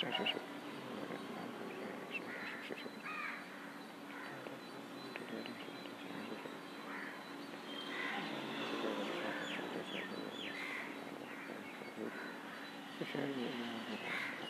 是是是。Sure, 样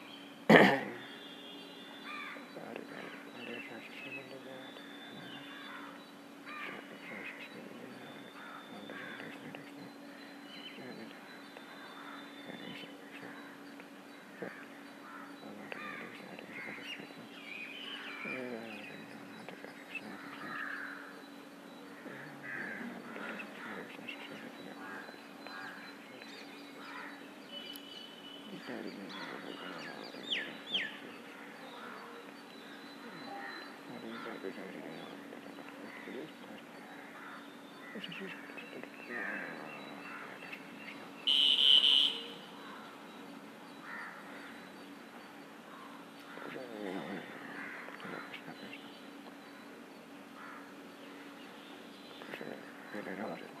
Gracias.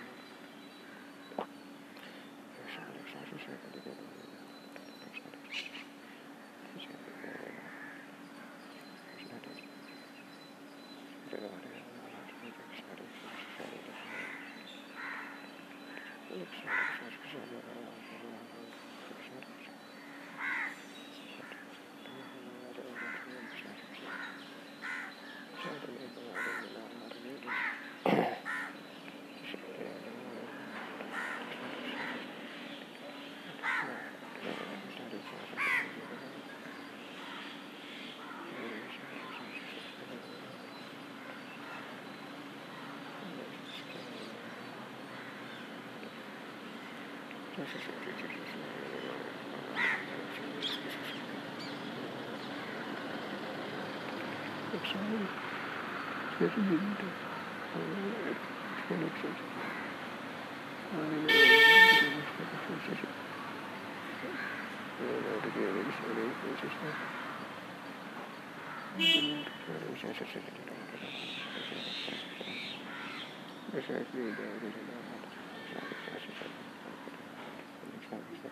Thank you. Yoksa sesi birinde. Konuk sesi. Yani başka bir sesi. Öyle bir yere bir söyleyip bir sesler. Özellikle de öyle bir okay